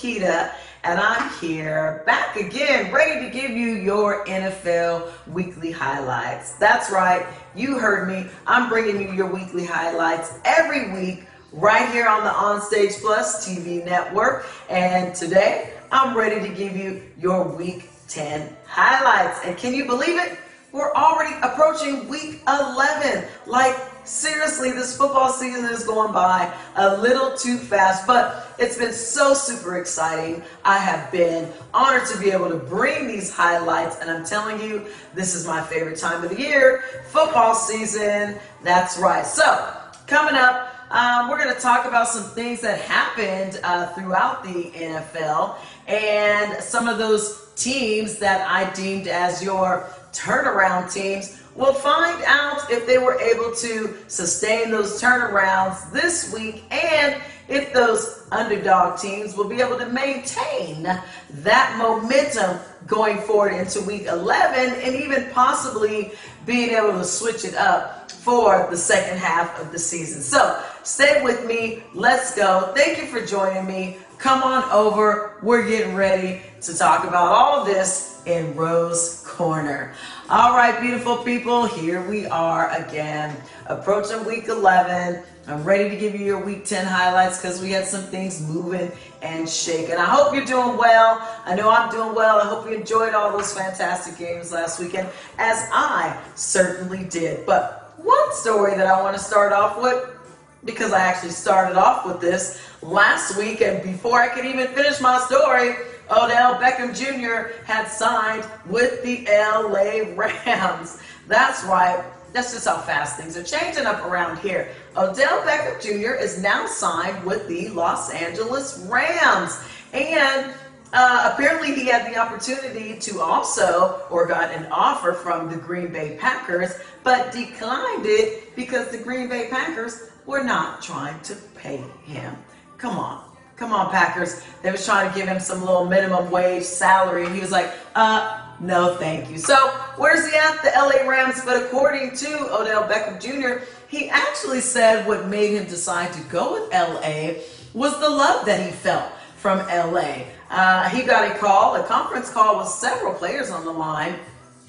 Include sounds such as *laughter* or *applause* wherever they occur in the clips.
Rokita, and I'm here back again, ready to give you your NFL weekly highlights. That's right, you heard me. I'm bringing you your weekly highlights every week right here on the OnStage Plus TV network. And today, I'm ready to give you your week 10 highlights. And can you believe it? We're already approaching week 11. Like, seriously, this football season is going by a little too fast, but it's been so super exciting. I have been honored to be able to bring these highlights, and I'm telling you, this is my favorite time of the year football season. That's right. So, coming up, um, we're going to talk about some things that happened uh, throughout the NFL and some of those teams that I deemed as your turnaround teams. We'll find out if they were able to sustain those turnarounds this week and if those underdog teams will be able to maintain that momentum going forward into week 11 and even possibly being able to switch it up for the second half of the season. So stay with me. Let's go. Thank you for joining me. Come on over. We're getting ready to talk about all this in Rose Corner. All right, beautiful people, here we are again, approaching week 11. I'm ready to give you your week 10 highlights because we had some things moving and shaking. I hope you're doing well. I know I'm doing well. I hope you enjoyed all those fantastic games last weekend, as I certainly did. But one story that I want to start off with, because I actually started off with this last week, and before I could even finish my story, Odell Beckham Jr. had signed with the LA Rams. That's right. That's just how fast things are changing up around here. Odell Beckham Jr. is now signed with the Los Angeles Rams. And uh, apparently, he had the opportunity to also, or got an offer from the Green Bay Packers, but declined it because the Green Bay Packers were not trying to pay him. Come on. Come on, Packers. They was trying to give him some little minimum wage salary, and he was like, uh, no, thank you. So where's he at? The LA Rams. But according to Odell Beckham Jr., he actually said what made him decide to go with LA was the love that he felt from LA. Uh, he got a call, a conference call with several players on the line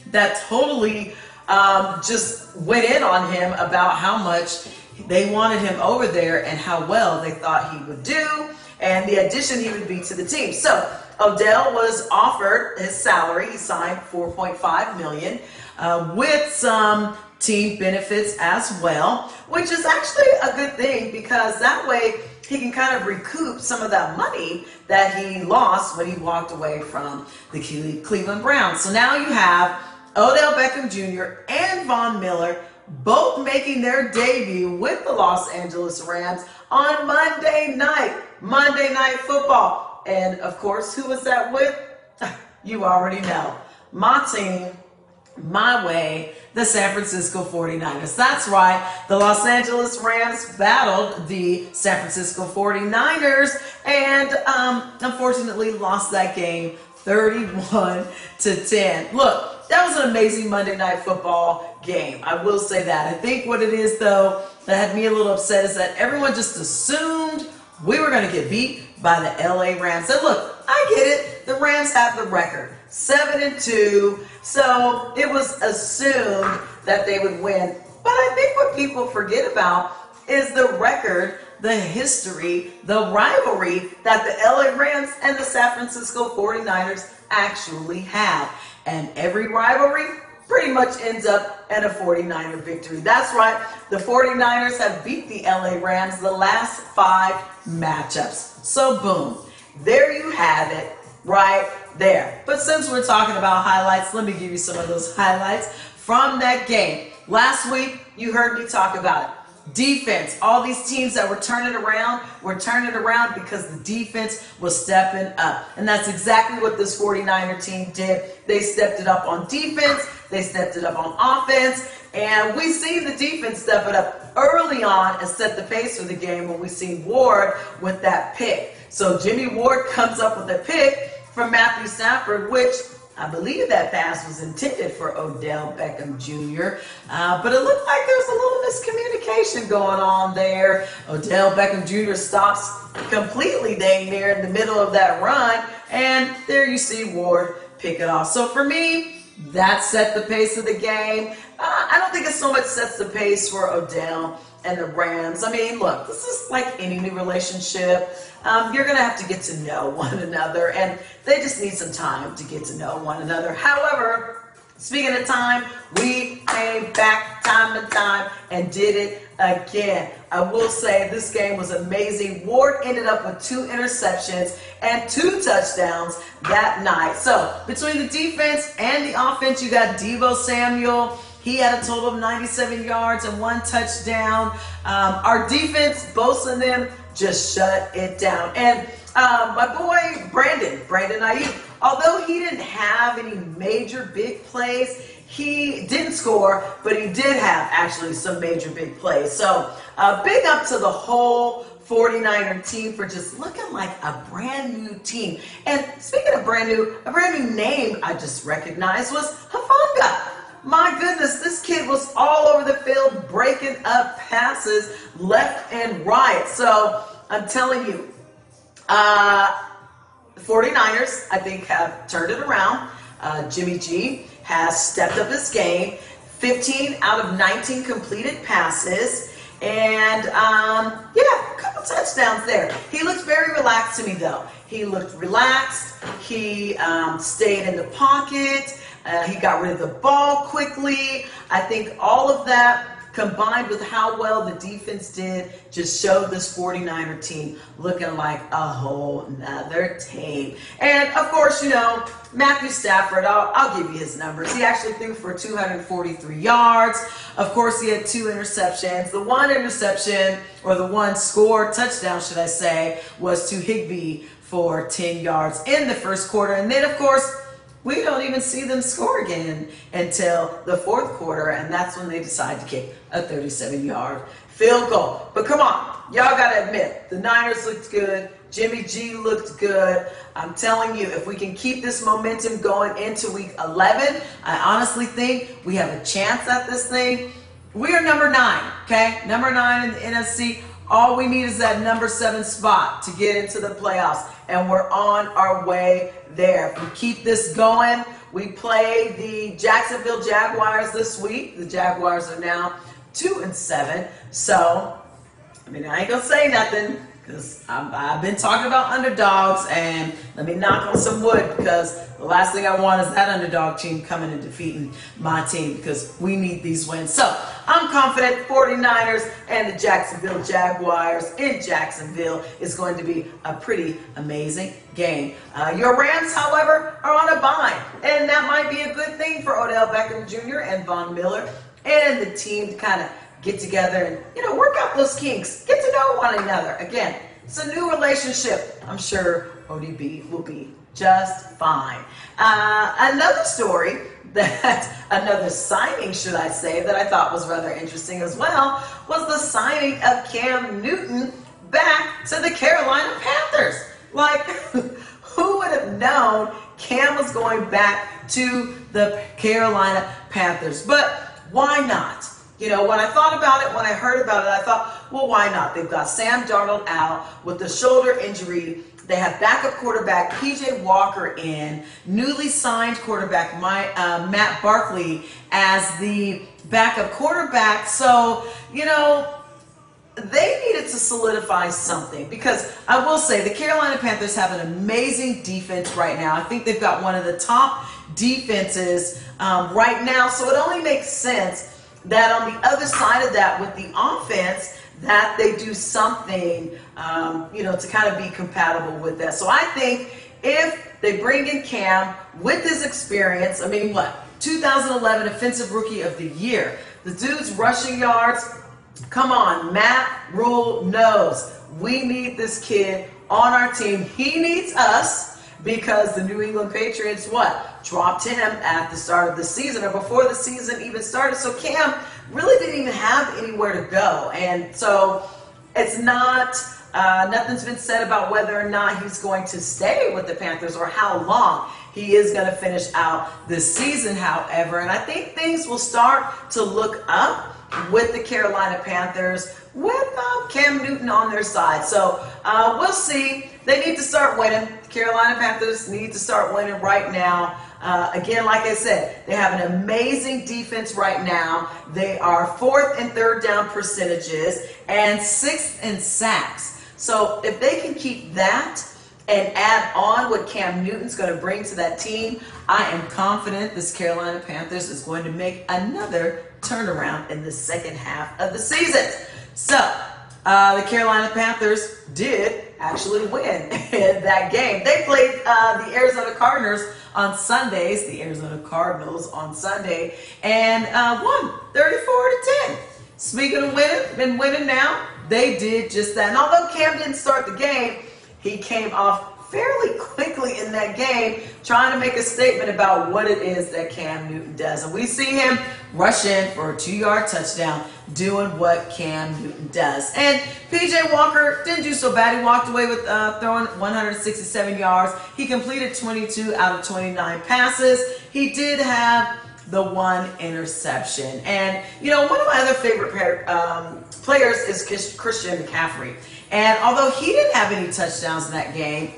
that totally um, just went in on him about how much they wanted him over there and how well they thought he would do and the addition he would be to the team. So Odell was offered his salary. He signed 4.5 million uh, with some team benefits as well, which is actually a good thing because that way he can kind of recoup some of that money that he lost when he walked away from the Cleveland Browns. So now you have Odell Beckham Jr. and Von Miller both making their debut with the Los Angeles Rams on Monday night. Monday Night Football. And of course, who was that with? *laughs* You already know. My team, my way, the San Francisco 49ers. That's right. The Los Angeles Rams battled the San Francisco 49ers and um, unfortunately lost that game 31 to 10. Look, that was an amazing Monday Night Football game. I will say that. I think what it is, though, that had me a little upset is that everyone just assumed we were going to get beat by the LA Rams. And look, I get it. The Rams have the record, seven and two. So it was assumed that they would win. But I think what people forget about is the record, the history, the rivalry that the LA Rams and the San Francisco 49ers actually have. And every rivalry pretty much ends up at a 49er victory. That's right, the 49ers have beat the LA Rams the last five matchups. So, boom, there you have it, right there. But since we're talking about highlights, let me give you some of those highlights from that game. Last week, you heard me talk about it. Defense, all these teams that were turning around were turning around because the defense was stepping up. And that's exactly what this 49er team did. They stepped it up on defense, they stepped it up on offense, and we see the defense step it up early on and set the pace for the game when we see Ward with that pick. So Jimmy Ward comes up with a pick from Matthew Stafford, which I believe that pass was intended for Odell Beckham Jr., uh, but it looked like there was a little miscommunication going on there. Odell Beckham Jr. stops completely dang near in the middle of that run, and there you see Ward pick it off. So for me, that set the pace of the game. Uh, I don't think it so much sets the pace for Odell and the Rams. I mean, look, this is like any new relationship. Um, you're going to have to get to know *laughs* one another, and they just need some time to get to know one another. However, Speaking of time, we came back time and time and did it again. I will say this game was amazing. Ward ended up with two interceptions and two touchdowns that night. So between the defense and the offense, you got Deebo Samuel. He had a total of 97 yards and one touchdown. Um, our defense, both of them, just shut it down. And um, my boy Brandon, Brandon Aiyuk, although he didn't have any major big plays, he didn't score, but he did have actually some major big plays. So uh, big up to the whole 49er team for just looking like a brand new team. And speaking of brand new, a brand new name I just recognized was Hufanga. My goodness, this kid was all over the field breaking up passes left and right. So I'm telling you, uh, the 49ers, I think, have turned it around. Uh, Jimmy G has stepped up his game. 15 out of 19 completed passes. And um, yeah, a couple touchdowns there. He looks very relaxed to me, though. He looked relaxed. He um, stayed in the pocket. Uh, he got rid of the ball quickly. I think all of that combined with how well the defense did, just showed this 49er team looking like a whole nother team. And of course, you know, Matthew Stafford, I'll, I'll give you his numbers. He actually threw for 243 yards. Of course, he had two interceptions. The one interception, or the one score touchdown, should I say, was to Higbee for 10 yards in the first quarter. And then, of course, we don't even see them score again until the fourth quarter, and that's when they decide to kick a 37 yard field goal. But come on, y'all got to admit, the Niners looked good. Jimmy G looked good. I'm telling you, if we can keep this momentum going into week 11, I honestly think we have a chance at this thing. We are number nine, okay? Number nine in the NFC. All we need is that number seven spot to get into the playoffs, and we're on our way there. If we keep this going, we play the Jacksonville Jaguars this week. The Jaguars are now two and seven, so I mean I ain't gonna say nothing because I've been talking about underdogs, and let me knock on some wood because the last thing I want is that underdog team coming and defeating my team because we need these wins. So I'm confident 49ers and the Jacksonville Jaguars in Jacksonville is going to be a pretty amazing game. Uh, your Rams, however, are on a bye, and that might be a good thing for Odell Beckham Jr. and Von Miller and the team to kind of get together and you know work out those kinks, get know one another. Again, it's a new relationship. I'm sure ODB will be just fine. Uh, another story *laughs* that another signing, should I say, that I thought was rather interesting as well was the signing of Cam Newton back to the Carolina Panthers. Like, *laughs* who would have known Cam was going back to the Carolina Panthers? But why not? You know, when I thought about it, when I heard about it, I thought, well, why not? They've got Sam Darnold out with the shoulder injury. They have backup quarterback PJ Walker in, newly signed quarterback my, uh, Matt Barkley as the backup quarterback. So, you know, they needed to solidify something because I will say the Carolina Panthers have an amazing defense right now. I think they've got one of the top defenses um, right now. So it only makes sense that on the other side of that with the offense that they do something um, you know to kind of be compatible with that. So i think if they bring in cam with his experience i mean what 2011 offensive rookie of the year. The dude's rushing yards. Come on Matt Rhule knows we need this kid on our team. He needs us because the New England Patriots what dropped him at the start of the season or before the season even started. So Cam really didn't even have anywhere to go, and so it's not Uh, nothing's been said about whether or not he's going to stay with the Panthers or how long he is going to finish out this season, however. And I think things will start to look up with the Carolina Panthers with um, Cam Newton on their side. So uh, we'll see. They need to start winning. Carolina Panthers need to start winning right now. Uh, again, like I said, they have an amazing defense right now. They are fourth and third down percentages and sixth in sacks. So if they can keep that and add on what Cam Newton's going to bring to that team, I am confident this Carolina Panthers is going to make another turnaround in the second half of the season. So, uh, the Carolina Panthers did actually win *laughs* that game. They played uh, the Arizona Cardinals on Sundays, the Arizona Cardinals on Sunday, and uh, won 34 to 10. Speaking of winning, been winning now, they did just that. And although Cam didn't start the game, he came off fairly quickly in that game trying to make a statement about what it is that Cam Newton does. And we see him rush in for a two yard touchdown doing what Cam Newton does. And PJ Walker didn't do so bad. He walked away with uh, throwing 167 yards. He completed 22 out of 29 passes. He did have the one interception. And, you know, one of my other favorite um, players is Christian McCaffrey. And although he didn't have any touchdowns in that game,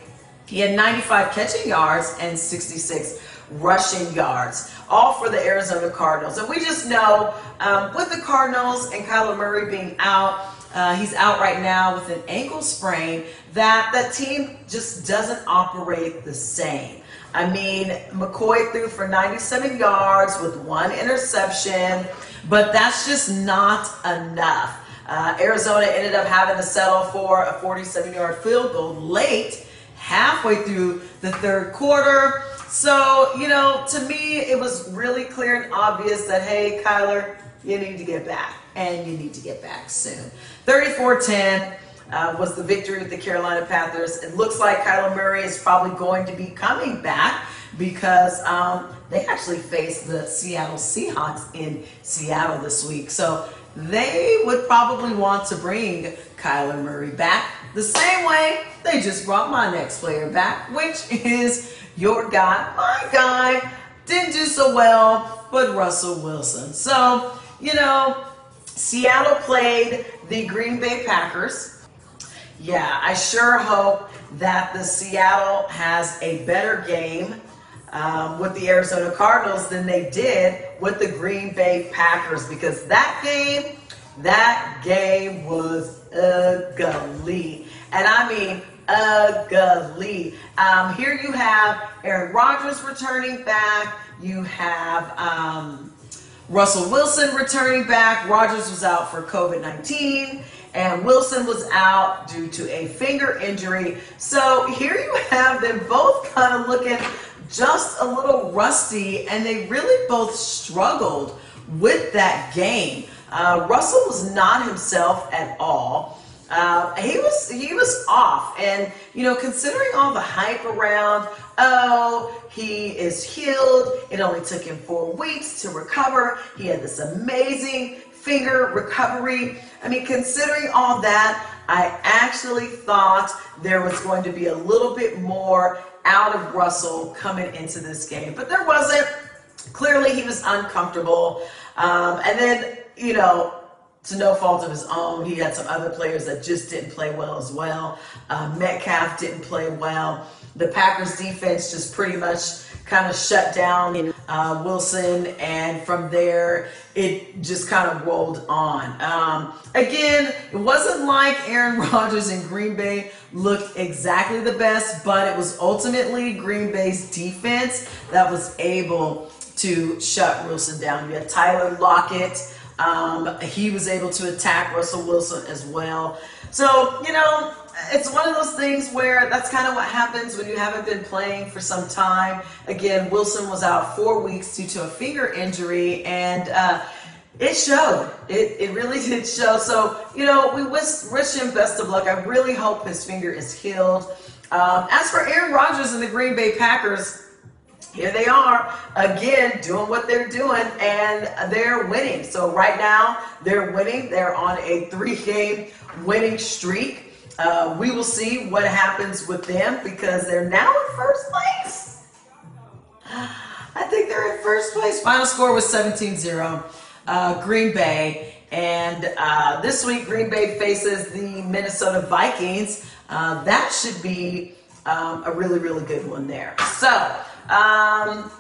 he had 95 catching yards and 66 rushing yards, all for the Arizona Cardinals. And we just know um, with the Cardinals and Kyler Murray being out, uh, he's out right now with an ankle sprain, that that team just doesn't operate the same. I mean, McCoy threw for 97 yards with one interception, but that's just not enough. Uh, Arizona ended up having to settle for a 47 yard field goal late halfway through the third quarter. So, you know, to me, it was really clear and obvious that, hey, Kyler, you need to get back, and you need to get back soon. 34 10 uh, was the victory with the Carolina Panthers. It looks like Kyler Murray is probably going to be coming back because um, they actually face the Seattle Seahawks in Seattle this week. So they would probably want to bring Kyler Murray back the same way they just brought my next player back, which is your guy, my guy. Didn't do so well, but Russell Wilson. So, you know, Seattle played the Green Bay Packers. Yeah, I sure hope that the Seattle has a better game um, with the Arizona Cardinals than they did with the Green Bay Packers because that game, that game was ugly. And I mean, ugly. Um, here you have Aaron Rodgers returning back. You have um, Russell Wilson returning back. Rodgers was out for COVID 19, and Wilson was out due to a finger injury. So here you have them both kind of looking just a little rusty, and they really both struggled with that game. Uh, Russell was not himself at all. Uh, he was he was off, and you know, considering all the hype around, oh, he is healed. It only took him four weeks to recover. He had this amazing finger recovery. I mean, considering all that, I actually thought there was going to be a little bit more out of Russell coming into this game, but there wasn't. Clearly, he was uncomfortable. Um, and then, you know, to no fault of his own, he had some other players that just didn't play well as well. Uh, Metcalf didn't play well. The Packers defense just pretty much kind of shut down uh, Wilson, and from there it just kind of rolled on. Um, again, it wasn't like Aaron *laughs* Rodgers in Green Bay looked exactly the best, but it was ultimately Green Bay's defense that was able to shut Wilson down. You had Tyler Lockett. Um, he was able to attack Russell Wilson as well. So, you know, it's one of those things where that's kind of what happens when you haven't been playing for some time. Again, Wilson was out four weeks due to a finger injury, and uh, it showed. It, it really *laughs* did show. So, you know, we wish, wish him best of luck. I really hope his finger is healed. Um, as for Aaron Rodgers and the Green Bay Packers, here they are again doing what they're doing and they're winning. So right now they're winning. They're on a three game winning streak. uh, we will see what happens with them because they're now in first place. I think they're in first place. Final score was 17 0. Uh, Green Bay. And uh, this week, Green Bay faces the Minnesota Vikings. Uh, that should be um, a really, really good one there. So, um,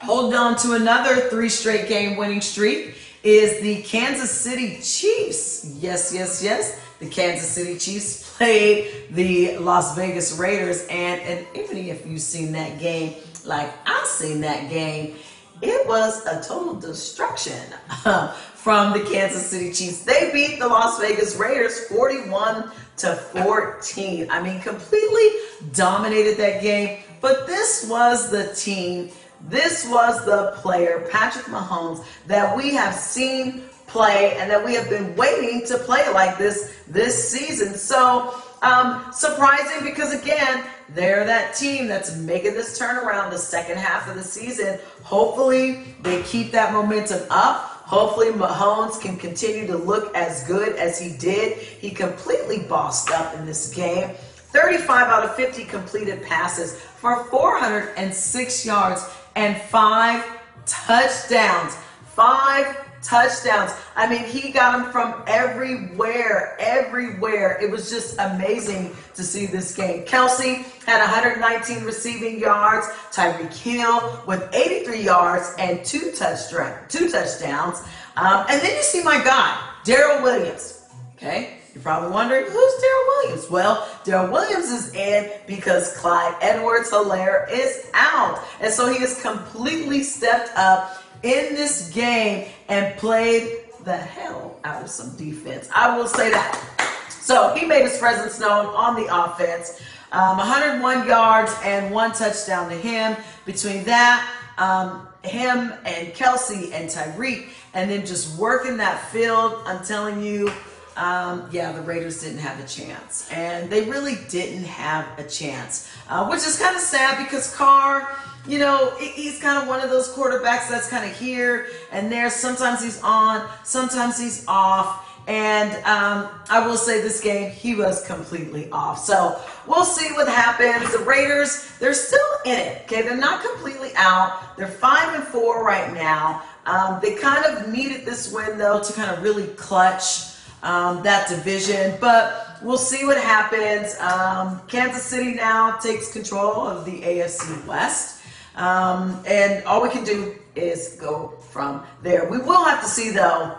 holding on to another three straight game winning streak is the Kansas City Chiefs. Yes, yes, yes. The Kansas City Chiefs played the Las Vegas Raiders. And, and even if you've seen that game, like I've seen that game, it was a total destruction *laughs* from the Kansas City Chiefs. They beat the Las Vegas Raiders 41 to 14. I mean, completely dominated that game. But this was the team, this was the player, Patrick Mahomes, that we have seen play and that we have been waiting to play like this this season. So, um, surprising because again, they're that team that's making this turnaround the second half of the season. Hopefully, they keep that momentum up. Hopefully, Mahomes can continue to look as good as he did. He completely bossed up in this game. 35 out of 50 completed passes for 406 yards and five touchdowns. Five touchdowns. I mean, he got them from everywhere, everywhere. It was just amazing to see this game. Kelce had 119 receiving yards. Tyreek Hill with 83 yards and two touchdowns. Two touchdowns. Um, and then you see my guy, Darrel Williams. Okay. You're probably wondering, who's Darrel Williams? Well, Darrel Williams is in because Clyde Edwards Helaire is out. And so he has completely stepped up in this game and played the hell out of some defense. I will say that. So he made his presence known on the offense. Um, 101 yards and one touchdown to him. Between that, um, him and Kelce and Tyreek, and then just working that field, I'm telling you, um, yeah, the Raiders didn't have a chance. And they really didn't have a chance, uh, which is kind of sad because Carr you know, he's kind of one of those quarterbacks that's kind of here and there. Sometimes he's on, sometimes he's off. And um, I will say this game, he was completely off. So we'll see what happens. The Raiders, they're still in it. Okay, they're not completely out. They're five and four right now. Um, they kind of needed this win though to kind of really clutch um, that division. But we'll see what happens. Um, Kansas City now takes control of the AFC West. Um, and all we can do is go from there. We will have to see, though,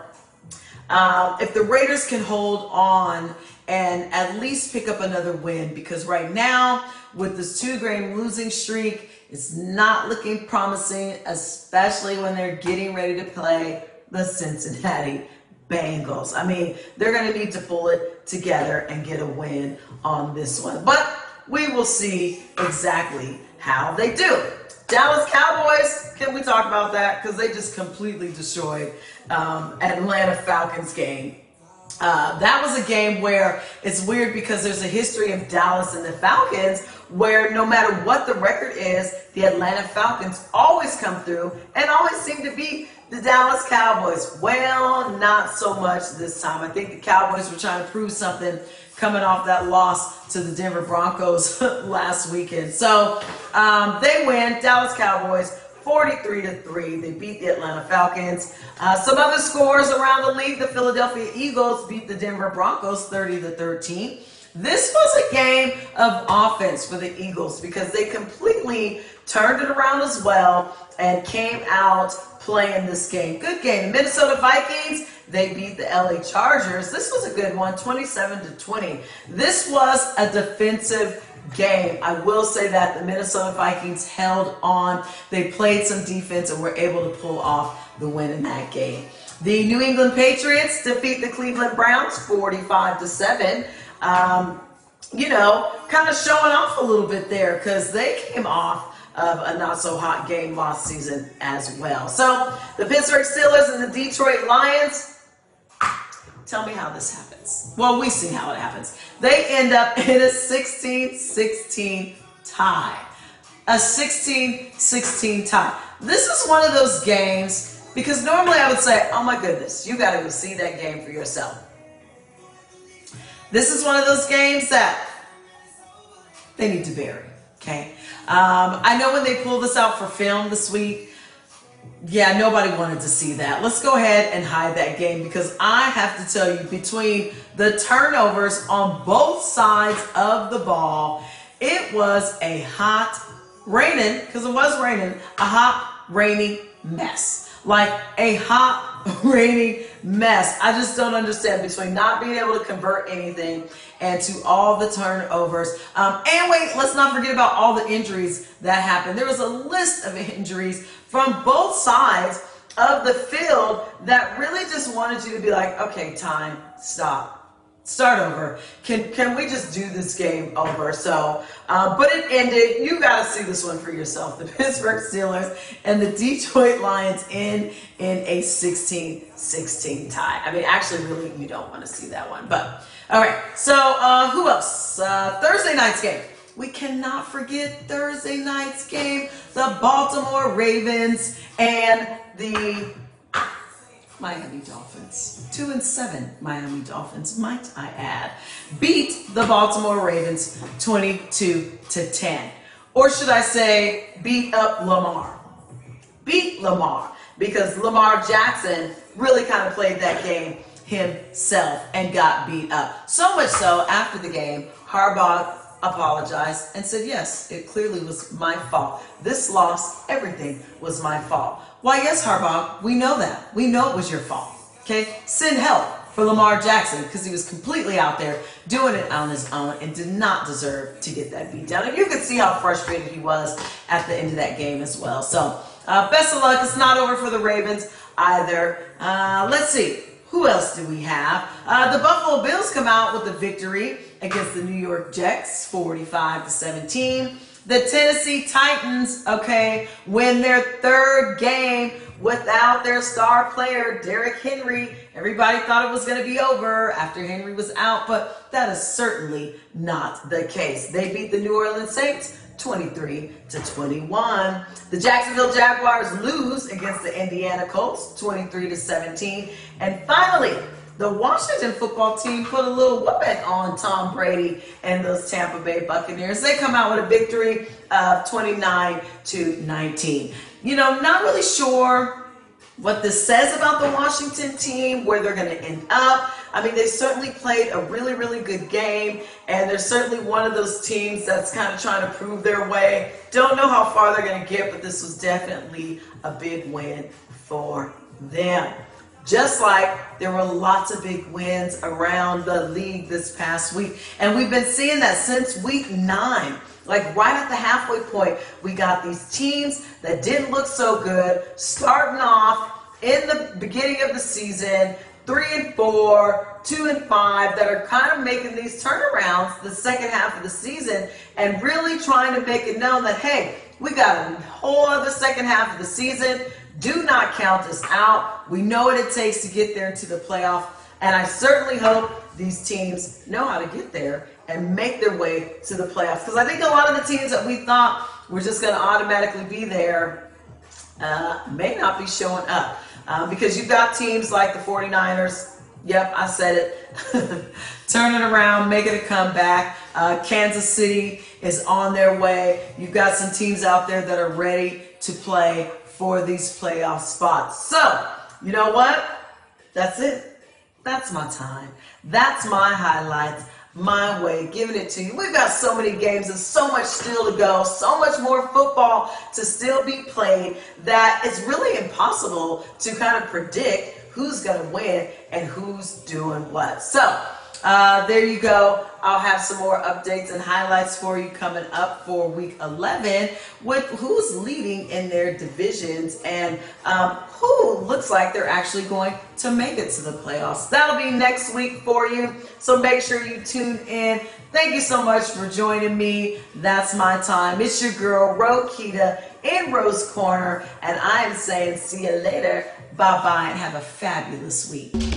uh, if the Raiders can hold on and at least pick up another win because right now, with this two game losing streak, it's not looking promising, especially when they're getting ready to play the Cincinnati Bengals. I mean, they're going to need to pull it together and get a win on this one. But we will see exactly how they do. Dallas Cowboys, can we talk about that? Because they just completely destroyed um, Atlanta Falcons game. Uh, that was a game where it's weird because there's a history of Dallas and the Falcons where no matter what the record is, the Atlanta Falcons always come through and always seem to be the Dallas Cowboys. Well, not so much this time. I think the Cowboys were trying to prove something coming off that loss to the Denver Broncos *laughs* last weekend. So um, they win. Dallas Cowboys 43 to 3. They beat the Atlanta Falcons. Uh, some other scores around the league. The Philadelphia Eagles beat the Denver Broncos 30 to 13. This was a game of offense for the Eagles because they completely turned it around as well and came out playing this game. Good game. The Minnesota Vikings they beat the LA Chargers. This was a good one, 27 to 20. This was a defensive game. I will say that the Minnesota Vikings held on. They played some defense and were able to pull off the win in that game. The New England Patriots defeat the Cleveland Browns 45 to 7. Um, you know, kind of showing off a little bit there because they came off of a not so hot game last season as well. So the Pittsburgh Steelers and the Detroit Lions Tell me how this happens. Well, we see how it happens. They end up *laughs* in a 16 16 tie. A 16 16 tie. This is one of those games because normally I would say, oh my goodness, you got to go see that game for yourself. This is one of those games that they need to bury. Okay. Um, I know when they pulled this out for film this week, yeah, nobody wanted to see that. Let's go ahead and hide that game because I have to tell you, between the turnovers on both sides of the ball, it was a hot, raining, because it was raining, a hot, rainy mess. Like a hot, *laughs* rainy mess. I just don't understand between not being able to convert anything and to all the turnovers. Um, and wait, let's not forget about all the injuries that happened. There was a list of *laughs* injuries from both sides of the field that really just wanted you to be like, okay, time, stop start over. Can can we just do this game over? So, uh, but it ended. You got to see this one for yourself. The *laughs* Pittsburgh Steelers and the Detroit Lions in in a 16-16 tie. I mean, actually, really, you don't want to see that one. But all right. So, uh, who else? Uh, Thursday night's game. We cannot forget Thursday night's game. The Baltimore Ravens and the Miami Dolphins. Two and seven Miami Dolphins, might I add, beat the Baltimore Ravens 22 to 10. Or should I say, beat up Lamar? Beat Lamar because Lamar Jackson really kind of played that game himself and got beat up. So much so, after the game, Harbaugh apologized and said, Yes, it clearly was my fault. This loss, everything was my fault. Why, yes, Harbaugh, we know that. We know it was your fault. Okay? Send help for Lamar Jackson because he was completely out there doing it on his own and did not deserve to get that beat down. And you could see how frustrated he was at the end of that game as well. So, uh, best of luck. It's not over for the Ravens either. Uh, let's see. Who else do we have? Uh, the Buffalo Bills come out with a victory against the New York Jets, 45 to 17. The Tennessee Titans, okay, win their third game without their star player, Derrick Henry. Everybody thought it was going to be over after Henry was out, but that is certainly not the case. They beat the New Orleans Saints 23 to 21. The Jacksonville Jaguars lose against the Indiana Colts 23 to 17. And finally, the Washington football team put a little whooping on Tom Brady and those Tampa Bay Buccaneers. They come out with a victory of 29 to 19. You know, not really sure what this says about the Washington team, where they're going to end up. I mean, they certainly played a really, really good game, and they're certainly one of those teams that's kind of trying to prove their way. Don't know how far they're going to get, but this was definitely a big win for them. Just like there were lots of big wins around the league this past week. And we've been seeing that since week nine. Like right at the halfway point, we got these teams that didn't look so good starting off in the beginning of the season, three and four, two and five, that are kind of making these turnarounds the second half of the season and really trying to make it known that, hey, we got a whole other second half of the season. Do not count us out. We know what it takes to get there into the playoff. And I certainly hope these teams know how to get there and make their way to the playoffs. Because I think a lot of the teams that we thought were just going to automatically be there uh, may not be showing up. Uh, because you've got teams like the 49ers. Yep, I said it. *laughs* Turn it around, make it a comeback. Uh, Kansas City is on their way. You've got some teams out there that are ready to play for these playoff spots. So, you know what? That's it. That's my time. That's my highlights, my way, giving it to you. We've got so many games and so much still to go, so much more football to still be played that it's really impossible to kind of predict who's going to win and who's doing what. So, uh, there you go. I'll have some more updates and highlights for you coming up for week 11 with who's leading in their divisions and um, who looks like they're actually going to make it to the playoffs. That'll be next week for you. So make sure you tune in. Thank you so much for joining me. That's my time. It's your girl, Rokita in Rose Corner, and I am saying see you later. Bye bye and have a fabulous week.